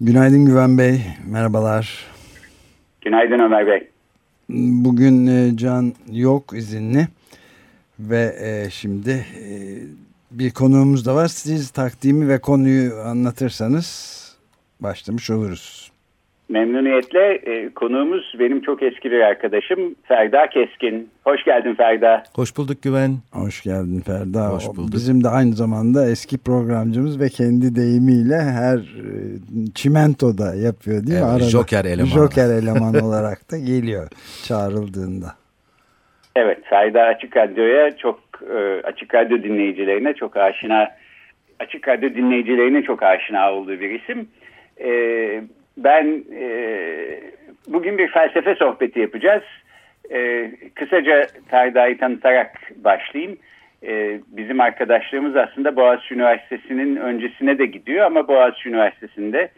Günaydın Güven Bey, merhabalar. Günaydın Ömer Bey. Bugün e, Can yok izinli ve e, şimdi e, bir konuğumuz da var. Siz takdimi ve konuyu anlatırsanız başlamış oluruz. Memnuniyetle e, konuğumuz benim çok eski bir arkadaşım Ferda Keskin. Hoş geldin Ferda. Hoş bulduk Güven. Hoş geldin Ferda. Hoş bulduk. Bizim de aynı zamanda eski programcımız ve kendi deyimiyle her e, çimentoda yapıyor değil mi? Evet, Arada, Joker eleman. Joker eleman olarak da geliyor çağrıldığında. Evet Ferda Açık Radyo'ya çok e, Açık Radyo dinleyicilerine çok aşina Açık Radyo dinleyicilerine çok aşina olduğu bir isim. E, ben e, bugün bir felsefe sohbeti yapacağız. E, kısaca Ferda'yı tanıtarak başlayayım. E, bizim arkadaşlığımız aslında Boğaziçi Üniversitesi'nin öncesine de gidiyor ama Boğaziçi Üniversitesi'nde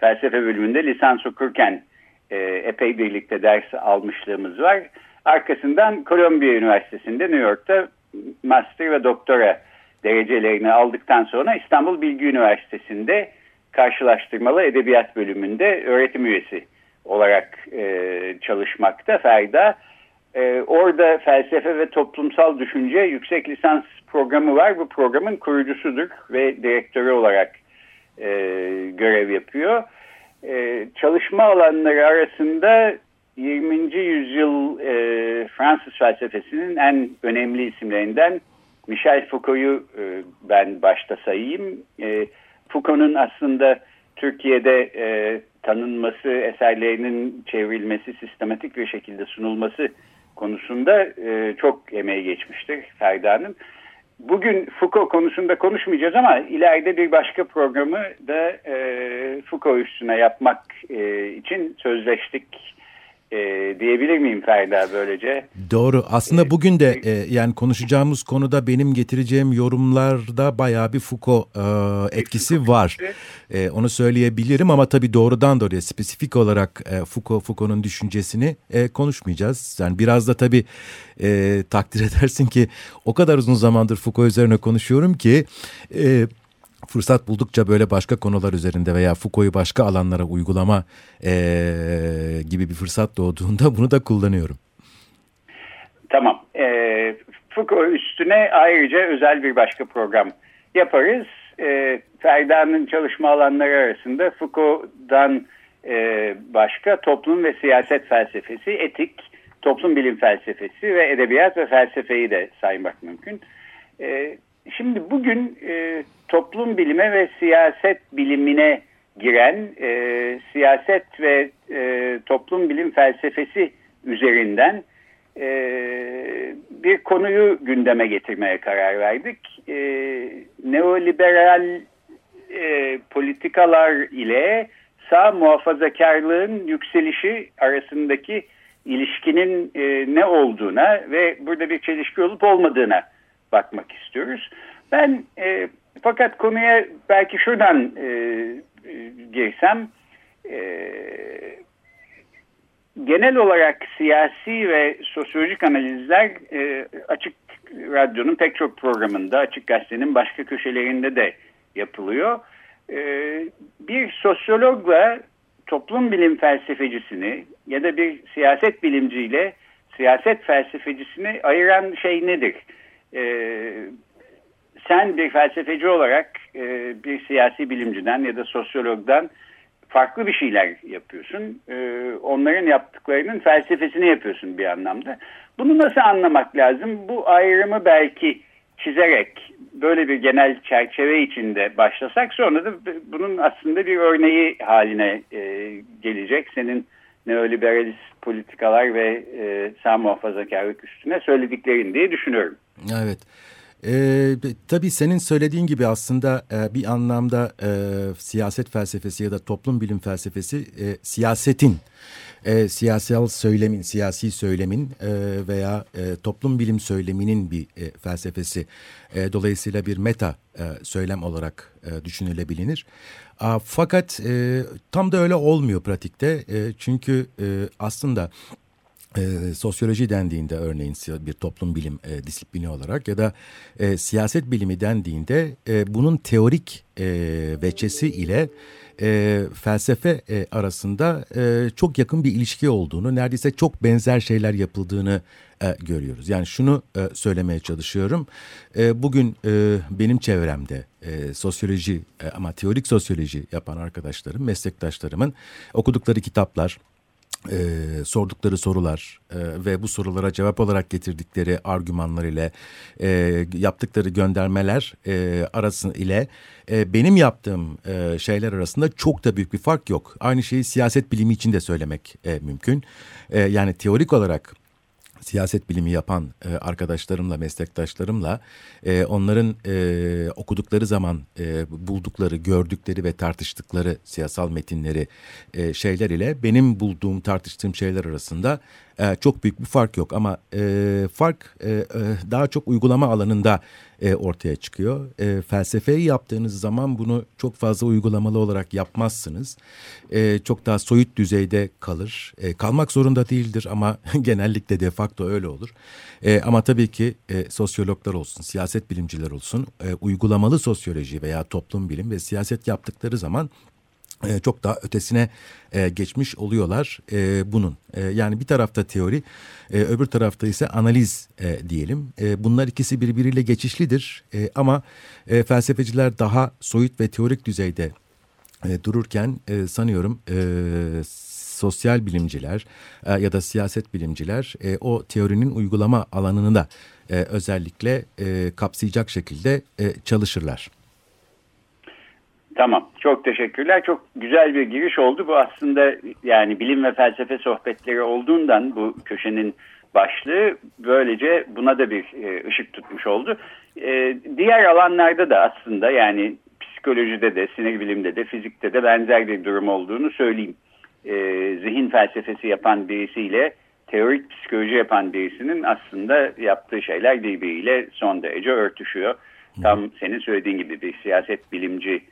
felsefe bölümünde lisans okurken e, epey birlikte ders almışlığımız var. Arkasından Columbia Üniversitesi'nde New York'ta master ve doktora derecelerini aldıktan sonra İstanbul Bilgi Üniversitesi'nde karşılaştırmalı edebiyat bölümünde öğretim üyesi olarak e, çalışmakta Ferda. E, orada felsefe ve toplumsal düşünce yüksek lisans programı var. Bu programın kurucusudur ve direktörü olarak e, görev yapıyor. E, çalışma alanları arasında 20. yüzyıl e, Fransız felsefesinin en önemli isimlerinden Michel Foucault'u e, ben başta sayayım. E, Foucault'un aslında Türkiye'de e, tanınması, eserlerinin çevrilmesi, sistematik bir şekilde sunulması konusunda e, çok emeği geçmiştir Ferda'nın. Bugün Foucault konusunda konuşmayacağız ama ileride bir başka programı da e, Foucault üstüne yapmak e, için sözleştik e, diyebilir miyim Ferda böylece? Doğru. Aslında bugün de e, yani konuşacağımız konuda benim getireceğim yorumlarda bayağı bir Foucault e, etkisi var. E, onu söyleyebilirim ama tabii doğrudan doğruya spesifik olarak e, Foucault Foucault'un düşüncesini e, konuşmayacağız. Yani biraz da tabii e, takdir edersin ki o kadar uzun zamandır Foucault üzerine konuşuyorum ki e, fırsat buldukça böyle başka konular üzerinde veya Foucault'u başka alanlara uygulama e, gibi bir fırsat doğduğunda bunu da kullanıyorum. Tamam. E, Foucault üstüne ayrıca özel bir başka program yaparız. E, Ferda'nın çalışma alanları arasında Foucault'dan e, başka toplum ve siyaset felsefesi, etik, toplum bilim felsefesi ve edebiyat ve felsefeyi de saymak mümkün. E, Şimdi bugün e, toplum bilime ve siyaset bilimine giren e, siyaset ve e, toplum bilim felsefesi üzerinden e, bir konuyu gündeme getirmeye karar verdik. E, neoliberal e, politikalar ile sağ muhafazakarlığın yükselişi arasındaki ilişkinin e, ne olduğuna ve burada bir çelişki olup olmadığına bakmak istiyoruz. Ben e, fakat konuya belki şuradan e, girsem e, genel olarak siyasi ve sosyolojik analizler e, açık radyonun pek çok programında açık gazetenin başka köşelerinde de yapılıyor. E, bir sosyologla toplum bilim felsefecisini ya da bir siyaset bilimciyle siyaset felsefecisini ayıran şey nedir? E, sen bir felsefeci olarak e, bir siyasi bilimciden ya da sosyologdan farklı bir şeyler yapıyorsun. E, onların yaptıklarının felsefesini yapıyorsun bir anlamda. Bunu nasıl anlamak lazım? Bu ayrımı belki çizerek böyle bir genel çerçeve içinde başlasak sonra da bunun aslında bir örneği haline e, gelecek. Senin neoliberalist politikalar ve e, sağ muhafazakarlık üstüne söylediklerin diye düşünüyorum. Evet. E, tabii senin söylediğin gibi aslında e, bir anlamda e, siyaset felsefesi ya da toplum bilim felsefesi e, siyasetin, e, siyasal söylemin, siyasi söylemin e, veya e, toplum bilim söyleminin bir e, felsefesi. E, dolayısıyla bir meta e, söylem olarak e, düşünülebilir. A, fakat e, tam da öyle olmuyor pratikte. E, çünkü e, aslında e, sosyoloji dendiğinde örneğin bir toplum bilim e, disiplini olarak ya da e, siyaset bilimi dendiğinde e, bunun teorik e, veçesi ile e, felsefe e, arasında e, çok yakın bir ilişki olduğunu, neredeyse çok benzer şeyler yapıldığını e, görüyoruz. Yani şunu e, söylemeye çalışıyorum. E, bugün e, benim çevremde e, sosyoloji e, ama teorik sosyoloji yapan arkadaşlarım, meslektaşlarımın okudukları kitaplar, e, sordukları sorular e, ve bu sorulara cevap olarak getirdikleri argümanlar ile e, yaptıkları göndermeler e, arası ile e, benim yaptığım e, şeyler arasında çok da büyük bir fark yok. Aynı şeyi siyaset bilimi için de söylemek e, mümkün. E, yani teorik olarak siyaset bilimi yapan e, arkadaşlarımla, meslektaşlarımla e, onların e, okudukları zaman e, buldukları, gördükleri ve tartıştıkları siyasal metinleri e, şeyler ile benim bulduğum, tartıştığım şeyler arasında e, çok büyük bir fark yok. Ama e, fark e, e, daha çok uygulama alanında e, ortaya çıkıyor. E, felsefeyi yaptığınız zaman bunu çok fazla uygulamalı olarak yapmazsınız. E, çok daha soyut düzeyde kalır. Kalmak zorunda değildir ama genellikle de facto öyle olur. Ama tabii ki sosyologlar olsun, siyaset bilimciler olsun, uygulamalı sosyoloji veya toplum bilim ve siyaset yaptıkları zaman çok daha ötesine e, geçmiş oluyorlar e, bunun. E, yani bir tarafta teori, e, öbür tarafta ise analiz e, diyelim. E, bunlar ikisi birbiriyle geçişlidir e, ama e, felsefeciler daha soyut ve teorik düzeyde e, dururken e, sanıyorum e, sosyal bilimciler e, ya da siyaset bilimciler e, o teorinin uygulama alanını da e, özellikle e, kapsayacak şekilde e, çalışırlar. Tamam. Çok teşekkürler. Çok güzel bir giriş oldu. Bu aslında yani bilim ve felsefe sohbetleri olduğundan bu köşenin başlığı böylece buna da bir e, ışık tutmuş oldu. E, diğer alanlarda da aslında yani psikolojide de, sinir bilimde de, fizikte de benzer bir durum olduğunu söyleyeyim. E, zihin felsefesi yapan birisiyle teorik psikoloji yapan birisinin aslında yaptığı şeyler birbiriyle son derece örtüşüyor. Tam senin söylediğin gibi bir siyaset bilimci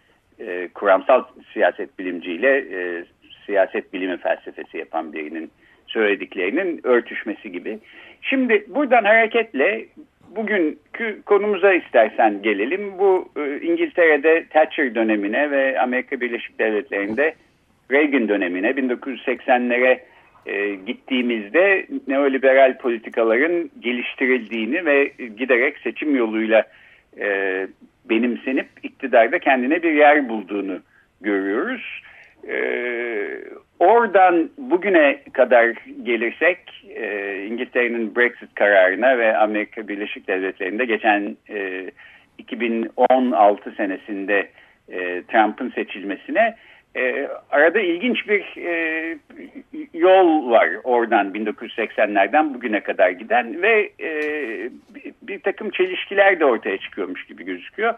e, kuramsal siyaset bilimciyle e, siyaset bilimi felsefesi yapan birinin söylediklerinin örtüşmesi gibi. Şimdi buradan hareketle bugünkü konumuza istersen gelelim. Bu e, İngiltere'de Thatcher dönemine ve Amerika Birleşik Devletleri'nde Reagan dönemine 1980'lere e, gittiğimizde neoliberal politikaların geliştirildiğini ve giderek seçim yoluyla e, benimsenip iktidarda kendine bir yer bulduğunu görüyoruz. Ee, oradan bugüne kadar gelirsek e, İngiltere'nin Brexit kararına ve Amerika Birleşik Devletleri'nde geçen e, 2016 senesinde e, Trump'ın seçilmesine e, arada ilginç bir e, yol var oradan 1980'lerden bugüne kadar giden ve e, bir, takım çelişkiler de ortaya çıkıyormuş gibi gözüküyor.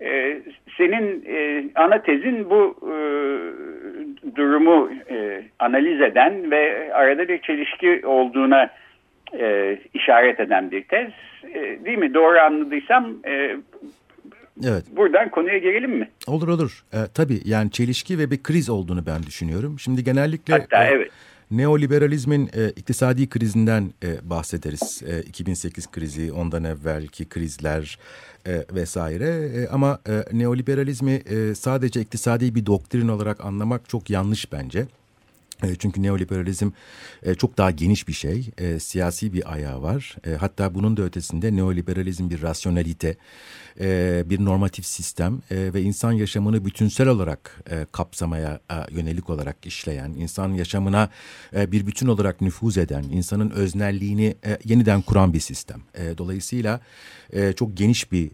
E, senin e, ana tezin bu e, durumu e, analiz eden ve arada bir çelişki olduğuna e, işaret eden bir tez. E, değil mi? Doğru anladıysam e, Evet. Buradan konuya girelim mi? Olur olur. E, tabii yani çelişki ve bir kriz olduğunu ben düşünüyorum. Şimdi genellikle Hatta, e, evet. Neoliberalizmin e, iktisadi krizinden e, bahsederiz. E, 2008 krizi, ondan evvelki krizler e, vesaire. E, ama e, neoliberalizmi e, sadece iktisadi bir doktrin olarak anlamak çok yanlış bence. E, çünkü neoliberalizm e, çok daha geniş bir şey, e, siyasi bir ayağı var. Hatta bunun da ötesinde neoliberalizm bir rasyonalite, bir normatif sistem ve insan yaşamını bütünsel olarak kapsamaya yönelik olarak işleyen, insan yaşamına bir bütün olarak nüfuz eden, insanın öznelliğini yeniden kuran bir sistem. Dolayısıyla çok geniş bir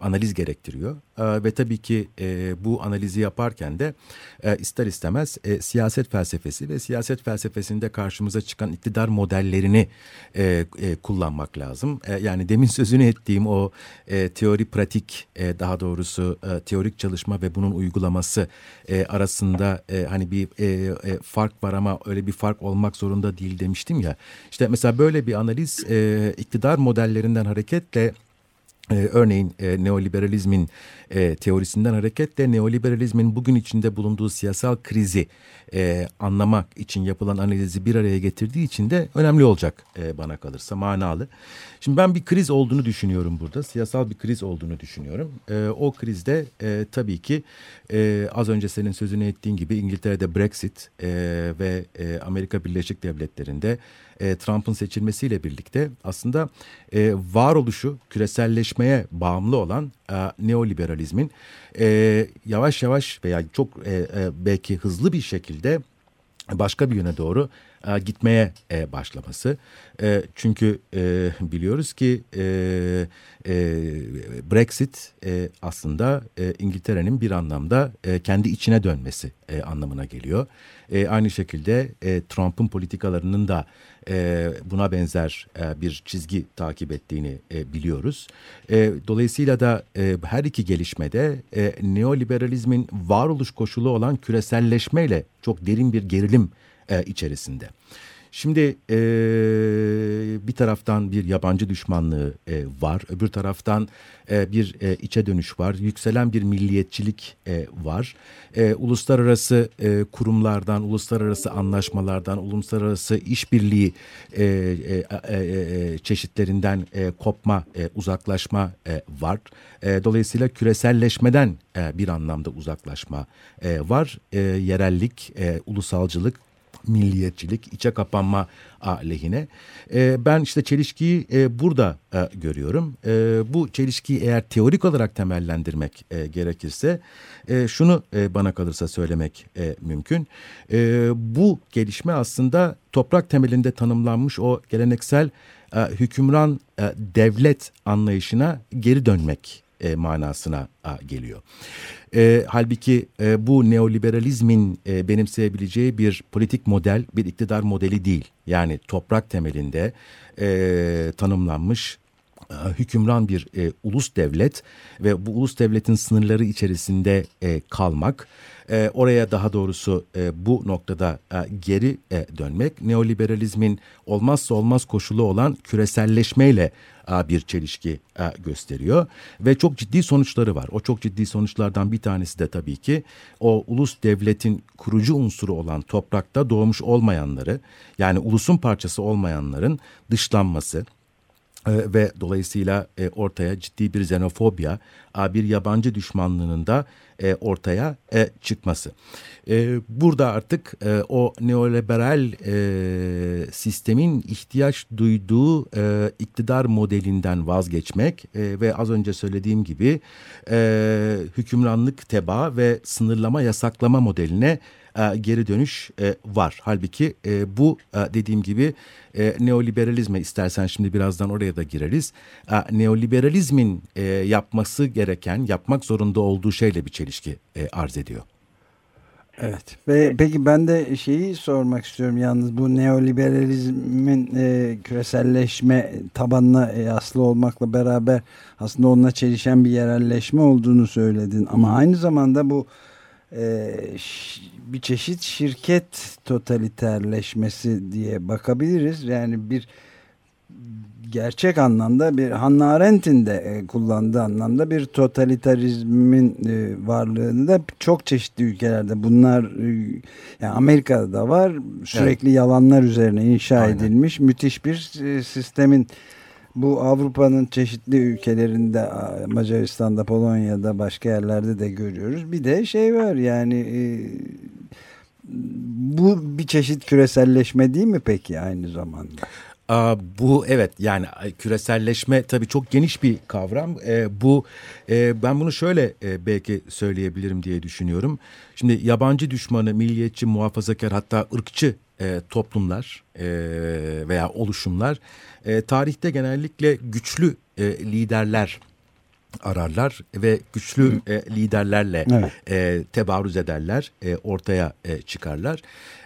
analiz gerektiriyor. e, ve tabii ki e, bu analizi yaparken de e, ister istemez e, siyaset felsefesi ve siyaset felsefesinde karşımıza çıkan iktidar modellerini e, e, kullanmak lazım. E, yani demin sözünü ettiğim o e, teori pratik e, daha doğrusu e, teorik çalışma ve bunun uygulaması e, arasında e, hani bir e, e, fark var ama öyle bir fark olmak zorunda değil demiştim ya. İşte mesela böyle bir analiz e, iktidar modellerinden hareketle ee, örneğin e, neoliberalizmin e, teorisinden hareketle neoliberalizmin bugün içinde bulunduğu siyasal krizi e, anlamak için yapılan analizi bir araya getirdiği için de önemli olacak e, bana kalırsa manalı. Şimdi ben bir kriz olduğunu düşünüyorum burada. Siyasal bir kriz olduğunu düşünüyorum. E, o krizde e, tabii ki e, az önce senin sözünü ettiğin gibi İngiltere'de Brexit e, ve e, Amerika Birleşik Devletleri'nde e, Trump'ın seçilmesiyle birlikte aslında e, varoluşu küreselleşmeye bağımlı olan e, neoliberalizmin e, yavaş yavaş veya çok e, e, belki hızlı bir şekilde başka bir yöne doğru gitmeye e, başlaması. E, çünkü e, biliyoruz ki e, e, Brexit e, aslında e, İngiltere'nin bir anlamda e, kendi içine dönmesi e, anlamına geliyor. E, aynı şekilde e, Trump'ın politikalarının da e, buna benzer e, bir çizgi takip ettiğini e, biliyoruz. E, dolayısıyla da e, her iki gelişmede e, neoliberalizmin varoluş koşulu olan küreselleşmeyle çok derin bir gerilim e, içerisinde. Şimdi e, bir taraftan bir yabancı düşmanlığı e, var, öbür taraftan e, bir e, içe dönüş var, yükselen bir milliyetçilik e, var. E, uluslararası e, kurumlardan, uluslararası anlaşmalardan, uluslararası işbirliği e, e, e, e, çeşitlerinden e, kopma, e, uzaklaşma e, var. E, dolayısıyla küreselleşmeden e, bir anlamda uzaklaşma e, var. E, yerellik, e, ulusalcılık milliyetçilik, içe kapanma lehine. E, ben işte çelişkiyi e, burada e, görüyorum. E, bu çelişkiyi eğer teorik olarak temellendirmek e, gerekirse e, şunu e, bana kalırsa söylemek e, mümkün. E, bu gelişme aslında toprak temelinde tanımlanmış o geleneksel e, hükümran e, devlet anlayışına geri dönmek e, manasına geliyor. E, halbuki e, bu neoliberalizmin e, benimseyebileceği bir politik model, bir iktidar modeli değil. Yani toprak temelinde e, tanımlanmış hükümran bir e, ulus devlet ve bu ulus devletin sınırları içerisinde e, kalmak, e, oraya daha doğrusu e, bu noktada e, geri e, dönmek, neoliberalizmin olmazsa olmaz koşulu olan küreselleşmeyle e, bir çelişki e, gösteriyor ve çok ciddi sonuçları var. O çok ciddi sonuçlardan bir tanesi de tabii ki o ulus devletin kurucu unsuru olan toprakta doğmuş olmayanları yani ulusun parçası olmayanların dışlanması, e, ve dolayısıyla e, ortaya ciddi bir xenofobya, bir yabancı düşmanlığının da e, ortaya e, çıkması. E, burada artık e, o neoliberal e, sistemin ihtiyaç duyduğu e, iktidar modelinden vazgeçmek e, ve az önce söylediğim gibi e, hükümranlık teba ve sınırlama yasaklama modeline e, geri dönüş e, var. Halbuki e, bu e, dediğim gibi e, neoliberalizme istersen şimdi birazdan oraya da gireriz. E, neoliberalizmin e, yapması gereken, yapmak zorunda olduğu şeyle bir çelişki e, arz ediyor. Evet. Ve peki ben de şeyi sormak istiyorum yalnız bu neoliberalizmin e, küreselleşme tabanına e, aslı olmakla beraber aslında onunla çelişen bir yerelleşme olduğunu söyledin ama aynı zamanda bu e, bir çeşit şirket totaliterleşmesi diye bakabiliriz. Yani bir gerçek anlamda bir Hannah Arendt'in de e, kullandığı anlamda bir totalitarizmin e, varlığını da çok çeşitli ülkelerde bunlar e, yani Amerika'da da var sürekli evet. yalanlar üzerine inşa Aynen. edilmiş müthiş bir sistemin bu Avrupa'nın çeşitli ülkelerinde Macaristan'da Polonya'da başka yerlerde de görüyoruz bir de şey var yani bu bir çeşit küreselleşme değil mi peki aynı zamanda? Bu evet yani küreselleşme tabii çok geniş bir kavram. E, bu e, ben bunu şöyle e, belki söyleyebilirim diye düşünüyorum. Şimdi yabancı düşmanı, milliyetçi, muhafazakar hatta ırkçı e, toplumlar e, veya oluşumlar e, tarihte genellikle güçlü e, liderler ararlar ve güçlü e, liderlerle evet. e, tebarüz ederler, e, ortaya e, çıkarlar.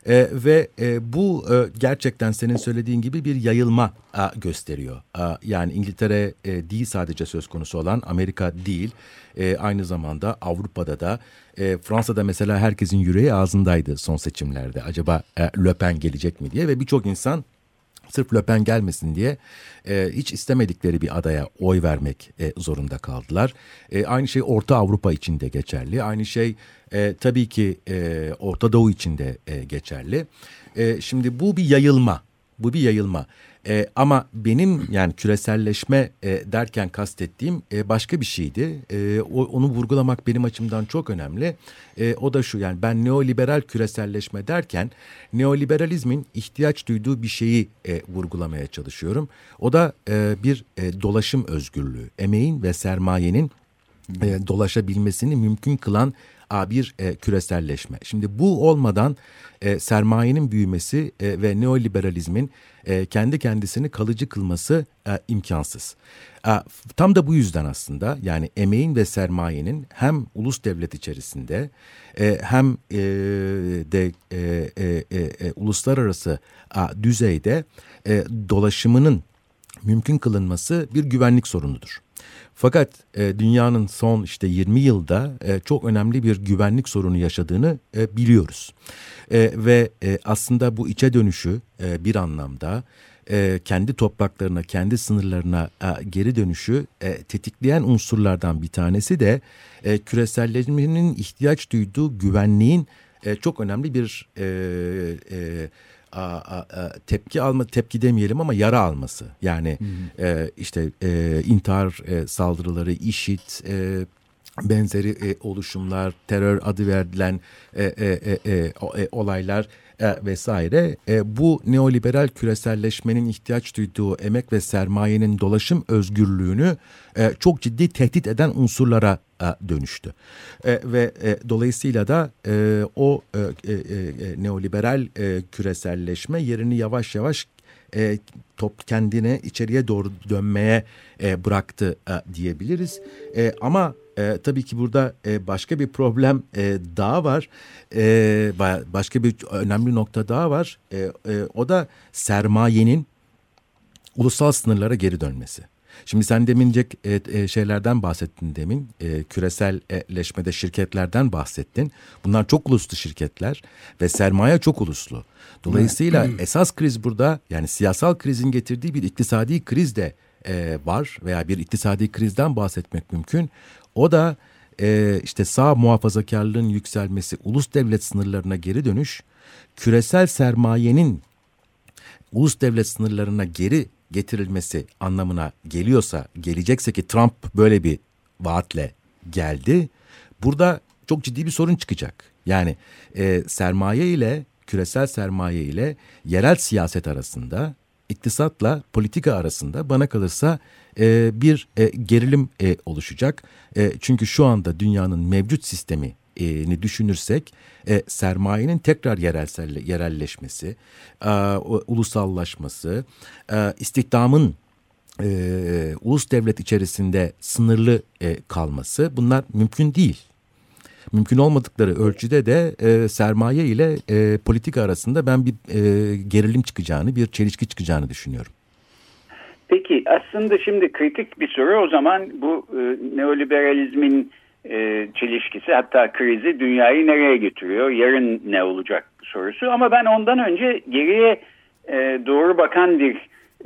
E, ve e, bu e, gerçekten senin söylediğin gibi bir yayılma a, gösteriyor. A, yani İngiltere e, değil sadece söz konusu olan, Amerika değil, e, aynı zamanda Avrupa'da da, e, Fransa'da mesela herkesin yüreği ağzındaydı son seçimlerde. Acaba e, Le Pen gelecek mi diye ve birçok insan sırf Le Pen gelmesin diye e, hiç istemedikleri bir adaya oy vermek e, zorunda kaldılar. E, aynı şey Orta Avrupa için de geçerli. Aynı şey e, tabii ki e, Orta Doğu için de e, geçerli. E, şimdi bu bir yayılma. Bu bir yayılma. E, ama benim yani küreselleşme e, derken kastettiğim e, başka bir şeydi. E, o, onu vurgulamak benim açımdan çok önemli. E, o da şu yani ben neoliberal küreselleşme derken neoliberalizmin ihtiyaç duyduğu bir şeyi e, vurgulamaya çalışıyorum. O da e, bir e, dolaşım özgürlüğü. Emeğin ve sermayenin e, dolaşabilmesini mümkün kılan bir e, küreselleşme. Şimdi bu olmadan e, sermayenin büyümesi e, ve neoliberalizmin e, kendi kendisini kalıcı kılması e, imkansız. E, tam da bu yüzden aslında yani emeğin ve sermayenin hem ulus devlet içerisinde e, hem e, de e, e, e, e, uluslararası e, düzeyde e, dolaşımının mümkün kılınması bir güvenlik sorunudur. Fakat e, dünyanın son işte 20 yılda e, çok önemli bir güvenlik sorunu yaşadığını e, biliyoruz. E, ve e, aslında bu içe dönüşü e, bir anlamda e, kendi topraklarına, kendi sınırlarına e, geri dönüşü e, tetikleyen unsurlardan bir tanesi de e, küreselleşmenin ihtiyaç duyduğu güvenliğin e, çok önemli bir e, e, a, a, a, tepki alma tepki demeyelim ama yara alması. Yani e, işte e, intihar e, saldırıları, işit, e, benzeri e, oluşumlar, terör adı verilen e, e, e, e, e olaylar e, vesaire e, bu neoliberal küreselleşmenin ihtiyaç duyduğu emek ve sermayenin dolaşım özgürlüğünü e, çok ciddi tehdit eden unsurlara e, dönüştü. E, ve e, dolayısıyla da e, o e, e, e, neoliberal e, küreselleşme yerini yavaş yavaş e, top kendine içeriye doğru dönmeye e, bıraktı e, diyebiliriz. E, ama e, tabii ki burada e, başka bir problem e, daha var. E, başka bir önemli nokta daha var. E, e, o da sermayenin ulusal sınırlara geri dönmesi. Şimdi sen demincek e, e, şeylerden bahsettin demin. E, küreselleşmede şirketlerden bahsettin. Bunlar çok uluslu şirketler ve sermaye çok uluslu. Dolayısıyla esas kriz burada yani siyasal krizin getirdiği bir iktisadi kriz de e, var veya bir iktisadi krizden bahsetmek mümkün. O da e, işte sağ muhafazakarlığın yükselmesi, ulus devlet sınırlarına geri dönüş, küresel sermayenin ulus devlet sınırlarına geri getirilmesi anlamına geliyorsa, gelecekse ki Trump böyle bir vaatle geldi. Burada çok ciddi bir sorun çıkacak. Yani e, sermaye ile küresel sermaye ile yerel siyaset arasında, iktisatla politika arasında bana kalırsa e, bir e, gerilim e, oluşacak. E, çünkü şu anda dünyanın mevcut sistemi ni düşünürsek e, sermayenin tekrar yerelsel yerelleşmesi, e, ulusallaşması, e, istihdamın e, ulus devlet içerisinde sınırlı e, kalması bunlar mümkün değil. Mümkün olmadıkları ölçüde de e, sermaye ile e, politika arasında ben bir e, gerilim çıkacağını, bir çelişki çıkacağını düşünüyorum. Peki aslında şimdi kritik bir soru. O zaman bu e, neoliberalizmin e, çelişkisi hatta krizi dünyayı nereye götürüyor? Yarın ne olacak sorusu. Ama ben ondan önce geriye e, doğru bakan bir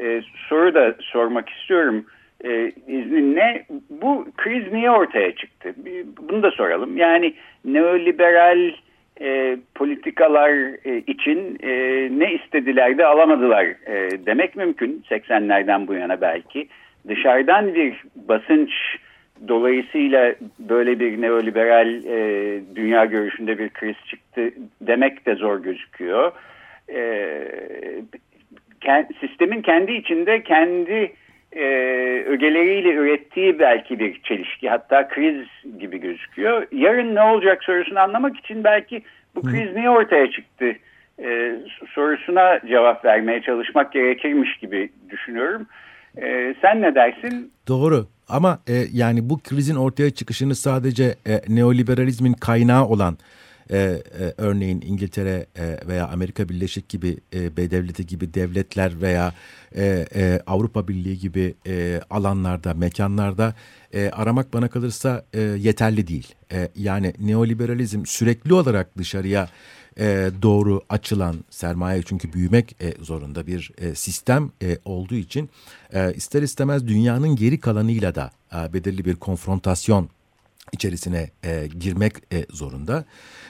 e, soru da sormak istiyorum. E, izninle. Bu kriz niye ortaya çıktı? Bunu da soralım. Yani neoliberal e, politikalar e, için e, ne istediler de alamadılar e, demek mümkün 80'lerden bu yana belki. Dışarıdan bir basınç dolayısıyla böyle bir neoliberal e, dünya görüşünde bir kriz çıktı demek de zor gözüküyor. E, kend, sistemin kendi içinde kendi e, ögeleriyle ürettiği belki bir çelişki hatta kriz gibi gözüküyor. Yarın ne olacak sorusunu anlamak için belki bu kriz niye ortaya çıktı e, sorusuna cevap vermeye çalışmak gerekirmiş gibi düşünüyorum. E, sen ne dersin? Doğru. Ama e, yani bu krizin ortaya çıkışını sadece e, neoliberalizmin kaynağı olan e, e, örneğin İngiltere e, veya Amerika Birleşik gibi e, B devleti gibi devletler veya e, e, Avrupa Birliği gibi e, alanlarda, mekanlarda e, aramak bana kalırsa e, yeterli değil. E, yani neoliberalizm sürekli olarak dışarıya e, doğru açılan sermaye çünkü büyümek e, zorunda bir e, sistem e, olduğu için e, ister istemez dünyanın geri kalanıyla da e, belirli bir konfrontasyon içerisine e, girmek e, zorunda.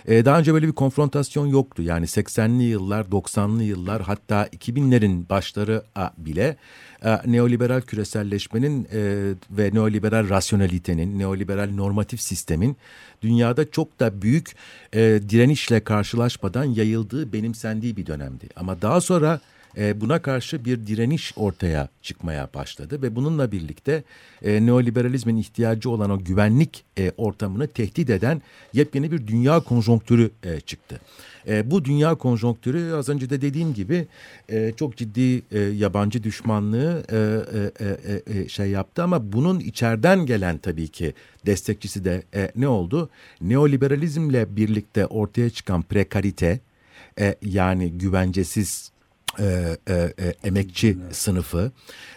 E, daha önce böyle bir konfrontasyon yoktu. Yani 80'li yıllar, 90'lı yıllar hatta 2000'lerin başları bile e, neoliberal küreselleşmenin e, ve neoliberal rasyonalitenin, neoliberal normatif sistemin dünyada çok da büyük e, direnişle karşılaşmadan yayıldığı, benimsendiği bir dönemdi. Ama daha sonra e, buna karşı bir direniş ortaya çıkmaya başladı ve bununla birlikte e, neoliberalizmin ihtiyacı olan o güvenlik e, ortamını tehdit eden yepyeni bir dünya konjonktürü e, çıktı. E, bu dünya konjonktürü az önce de dediğim gibi e, çok ciddi e, yabancı düşmanlığı e, e, e, e, şey yaptı ama bunun içeriden gelen tabii ki destekçisi de e, ne oldu? Neoliberalizmle birlikte ortaya çıkan prekarite e, yani güvencesiz e, e, e, emekçi evet. sınıfı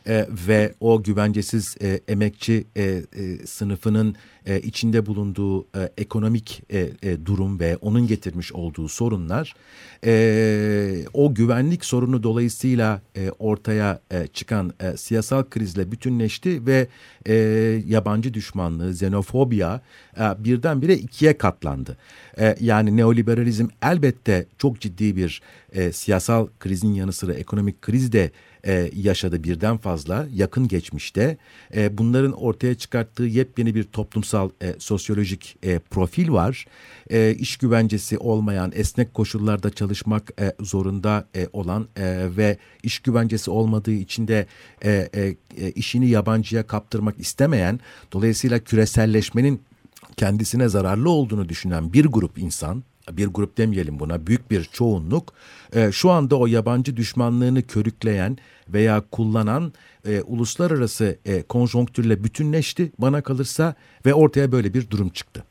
e, ve o güvencesiz e, emekçi e, e, sınıfının e, içinde bulunduğu e, ekonomik e, e, durum ve onun getirmiş olduğu sorunlar e, o güvenlik sorunu dolayısıyla e, ortaya e, çıkan e, siyasal krizle bütünleşti ve e, yabancı düşmanlığı, xenofobia e, birdenbire ikiye katlandı. E, yani neoliberalizm elbette çok ciddi bir e, siyasal krizin yanı sıra ekonomik kriz de e, yaşadı birden fazla yakın geçmişte. E, bunların ortaya çıkarttığı yepyeni bir toplumsal e, sosyolojik e, profil var. E, iş güvencesi olmayan, esnek koşullarda çalışmak e, zorunda e, olan e, ve iş güvencesi olmadığı için de e, e, e işini yabancıya kaptırmak istemeyen, dolayısıyla küreselleşmenin kendisine zararlı olduğunu düşünen bir grup insan bir grup demeyelim buna büyük bir çoğunluk e, şu anda o yabancı düşmanlığını körükleyen veya kullanan e, uluslararası e, konjonktürle bütünleşti bana kalırsa ve ortaya böyle bir durum çıktı.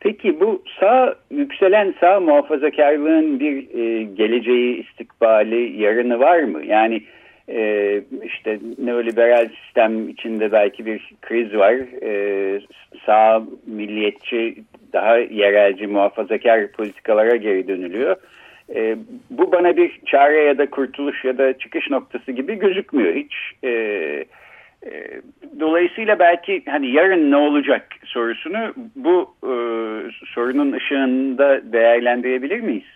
Peki bu sağ yükselen sağ muhafazakarlığın bir e, geleceği, istikbali, yarını var mı? Yani e, işte neoliberal sistem içinde belki bir kriz var. E, sağ milliyetçi daha yerelci muhafazakar politikalara geri dönülüyor. E, bu bana bir çare ya da kurtuluş ya da çıkış noktası gibi gözükmüyor hiç. E, e, dolayısıyla belki hani yarın ne olacak sorusunu bu e, sorunun ışığında değerlendirebilir miyiz?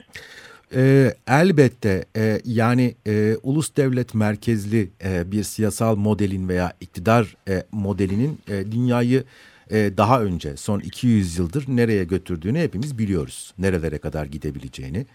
E, elbette e, yani e, ulus devlet merkezli e, bir siyasal modelin veya iktidar e, modelinin e, dünyayı e, daha önce son 200 yıldır nereye götürdüğünü hepimiz biliyoruz. Nerelere kadar gidebileceğini.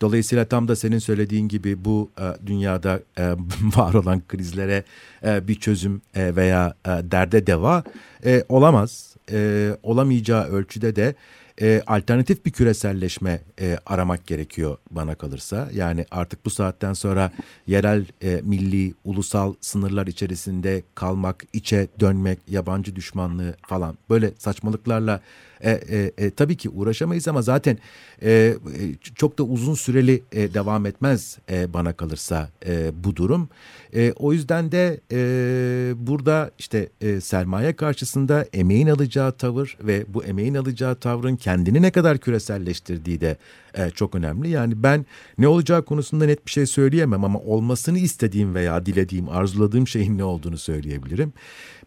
Dolayısıyla tam da senin söylediğin gibi bu e, dünyada e, var olan krizlere e, bir çözüm e, veya e, derde deva e, olamaz. E, olamayacağı ölçüde de e, alternatif bir küreselleşme e, aramak gerekiyor bana kalırsa. Yani artık bu saatten sonra yerel, e, milli, ulusal sınırlar içerisinde kalmak, içe dönmek, yabancı düşmanlığı falan böyle saçmalıklarla e, e, e, tabii ki uğraşamayız ama zaten e, e, çok da uzun süreli e, devam etmez e, bana kalırsa e, bu durum. E, o yüzden de e, burada işte e, sermaye karşısında emeğin alacağı tavır ve bu emeğin alacağı tavrın kendini ne kadar küreselleştirdiği de e, çok önemli. Yani ben ne olacağı konusunda net bir şey söyleyemem ama olmasını istediğim veya dilediğim, arzuladığım şeyin ne olduğunu söyleyebilirim.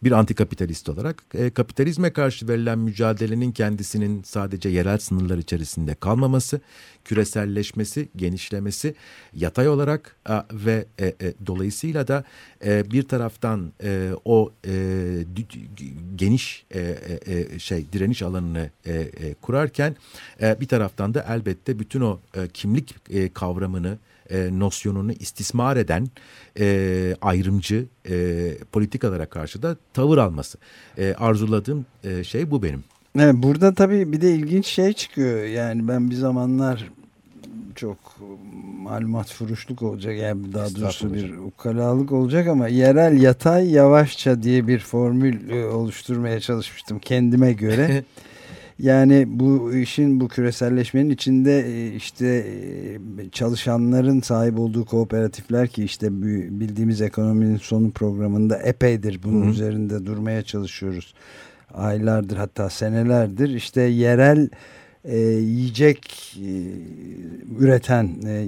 Bir antikapitalist olarak e, kapitalizme karşı verilen mücadelenin kendisinin sadece yerel sınırlar içerisinde kalmaması, küreselleşmesi, genişlemesi yatay olarak e, ve e, e, dolayısıyla da e, bir taraftan e, o e, geniş e, e, şey direniş alanını e, e, kurarken e, bir taraftan da elbette bütün o e, kimlik e, kavramını e, nosyonunu istismar eden e, ayrımcı e, politikalara karşı da tavır alması. E, arzuladığım e, şey bu benim. Evet, burada tabii bir de ilginç şey çıkıyor. Yani ben bir zamanlar çok malumat furuşluk olacak yani daha doğrusu bir ukalalık olacak ama yerel yatay yavaşça diye bir formül e, oluşturmaya çalışmıştım kendime göre. Yani bu işin bu küreselleşmenin içinde e, işte e, çalışanların sahip olduğu kooperatifler ki işte bildiğimiz ekonominin sonu programında epeydir bunun Hı. üzerinde durmaya çalışıyoruz. Aylardır hatta senelerdir işte yerel e, yiyecek e, üreten e,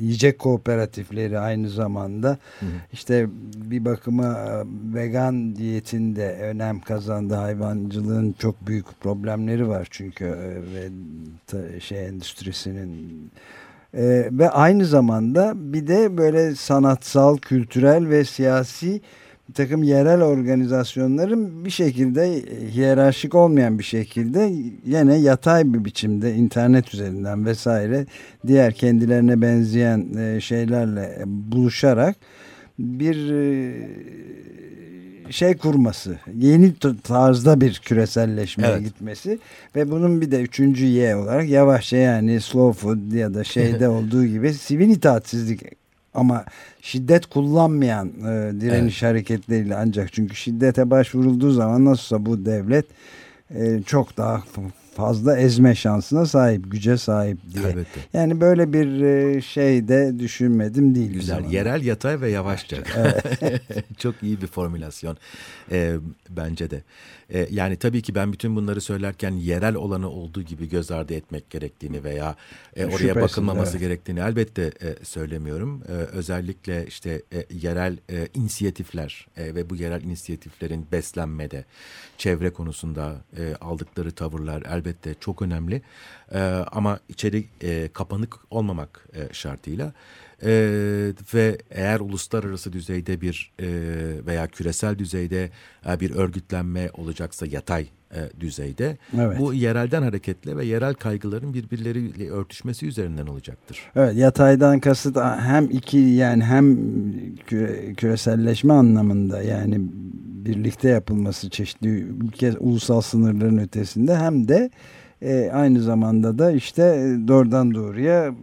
yiyecek kooperatifleri aynı zamanda hı hı. işte bir bakıma e, vegan diyetinde önem kazandı hayvancılığın çok büyük problemleri var çünkü e, ve ta, şey endüstrisinin e, ve aynı zamanda bir de böyle sanatsal, kültürel ve siyasi bir takım yerel organizasyonların bir şekilde hiyerarşik olmayan bir şekilde yine yatay bir biçimde internet üzerinden vesaire diğer kendilerine benzeyen e, şeylerle buluşarak bir e, şey kurması, yeni tarzda bir küreselleşmeye evet. gitmesi ve bunun bir de üçüncü Y olarak yavaşça yani slow food ya da şeyde olduğu gibi sivil itaatsizlik ama şiddet kullanmayan e, direniş evet. hareketleriyle ancak çünkü şiddete başvurulduğu zaman nasılsa bu devlet e, çok daha fazla ezme şansına sahip, güce sahip diye. Elbette. Yani böyle bir e, şey de düşünmedim değil. Güzel, yerel, yatay ve yavaşça. Evet. Çok iyi bir formülasyon e, bence de. E, yani tabii ki ben bütün bunları söylerken yerel olanı olduğu gibi göz ardı etmek gerektiğini veya e, oraya Şüphesiz, bakılmaması evet. gerektiğini elbette e, söylemiyorum. E, özellikle işte e, yerel e, inisiyatifler e, ve bu yerel inisiyatiflerin beslenmede, çevre konusunda e, aldıkları tavırlar elbette çok önemli. E, ama içeri e, kapanık olmamak e, şartıyla e, ve eğer uluslararası düzeyde bir e, veya küresel düzeyde e, bir örgütlenme olacaksa yatay e, düzeyde evet. bu yerelden hareketle ve yerel kaygıların birbirleriyle örtüşmesi üzerinden olacaktır. Evet yataydan kasıt hem iki yani hem küre, küreselleşme anlamında yani birlikte yapılması çeşitli ülke ulusal sınırların ötesinde hem de e, aynı zamanda da işte doğrudan doğruya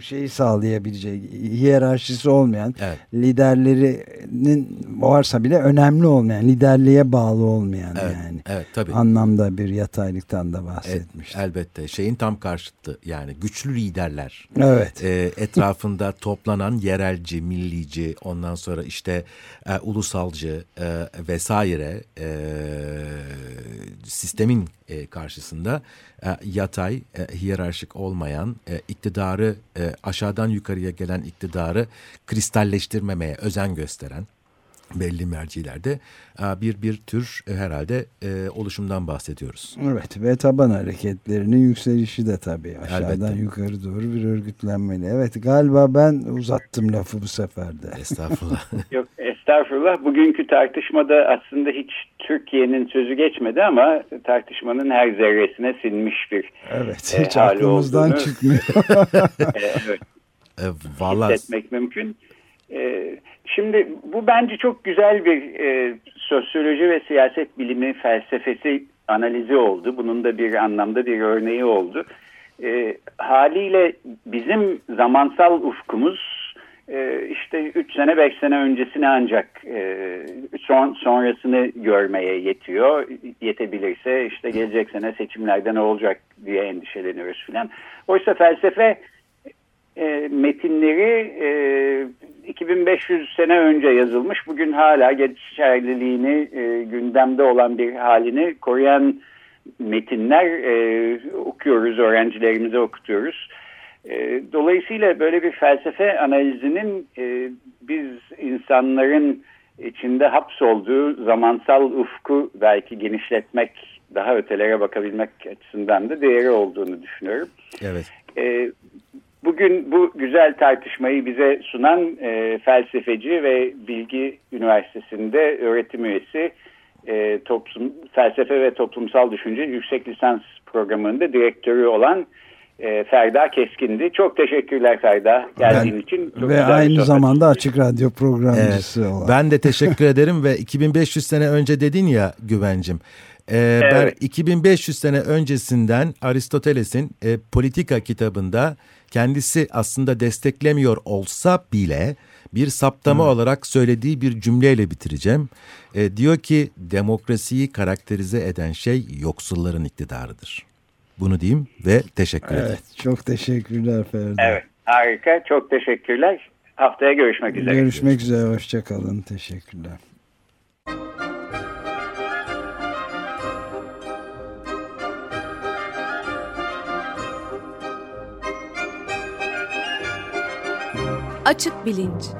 şeyi sağlayabilecek hiyerarşisi olmayan evet. liderlerinin varsa bile önemli olmayan liderliğe bağlı olmayan evet, yani evet, tabii. anlamda bir yataylıktan da bahsetmiş. Evet, elbette şeyin tam karşıtı yani güçlü liderler evet. e, etrafında toplanan yerelci, millici ondan sonra işte e, ulusalcı e, vesaire e, sistemin e, karşısında e, yatay, e, hiyerarşik olmayan e, iktidarı e, aşağıdan yukarıya gelen iktidarı kristalleştirmemeye özen gösteren belli mercilerde e, bir bir tür e, herhalde e, oluşumdan bahsediyoruz. Evet ve taban hareketlerinin yükselişi de tabii aşağıdan Elbette. yukarı doğru bir örgütlenmeli. Evet galiba ben uzattım lafı bu sefer de. Estağfurullah. Yok estağfurullah. Bugünkü tartışmada aslında hiç Türkiye'nin sözü geçmedi ama tartışmanın her zerresine sinmiş bir Evet hiç e, aklımızdan olduğunu, çıkmıyor. evet. E, vallahi... Hissetmek mümkün. E, Şimdi bu bence çok güzel bir e, sosyoloji ve siyaset bilimi felsefesi analizi oldu. Bunun da bir anlamda bir örneği oldu. E, haliyle bizim zamansal ufkumuz e, işte 3 sene 5 sene öncesini ancak e, son, sonrasını görmeye yetiyor. Yetebilirse işte gelecek sene seçimlerde ne olacak diye endişeleniyoruz filan. Oysa felsefe e, metinleri e, 2500 sene önce yazılmış. Bugün hala geçerliliğini e, gündemde olan bir halini koruyan metinler e, okuyoruz, öğrencilerimize okutuyoruz. E, dolayısıyla böyle bir felsefe analizinin e, biz insanların içinde hapsolduğu zamansal ufku belki genişletmek, daha ötelere bakabilmek açısından da değeri olduğunu düşünüyorum. Evet. E, Bugün bu güzel tartışmayı bize sunan e, felsefeci ve Bilgi Üniversitesi'nde öğretim üyesi e, toplum, felsefe ve toplumsal düşünce yüksek lisans programında direktörü olan e, Ferda Keskin'di. Çok teşekkürler Ferda geldiğin Ben- için. Çok Ve aynı zamanda Açık Radyo programcısı olan. Ben de teşekkür ederim ve 2500 sene önce dedin ya güvencim. Ee, Ben Evet. 2500 sene öncesinden Aristoteles'in e, Politika kitabında kendisi aslında desteklemiyor olsa bile bir saptama olarak söylediği bir cümleyle bitireceğim. E, diyor ki demokrasiyi karakterize eden şey yoksulların iktidarıdır. Bunu diyeyim ve teşekkür ederim. Evet, çok teşekkürler Ferdi. Evet harika çok teşekkürler. Haftaya görüşmek üzere. Görüşmek üzere, hoşçakalın. Teşekkürler. Açık bilinç.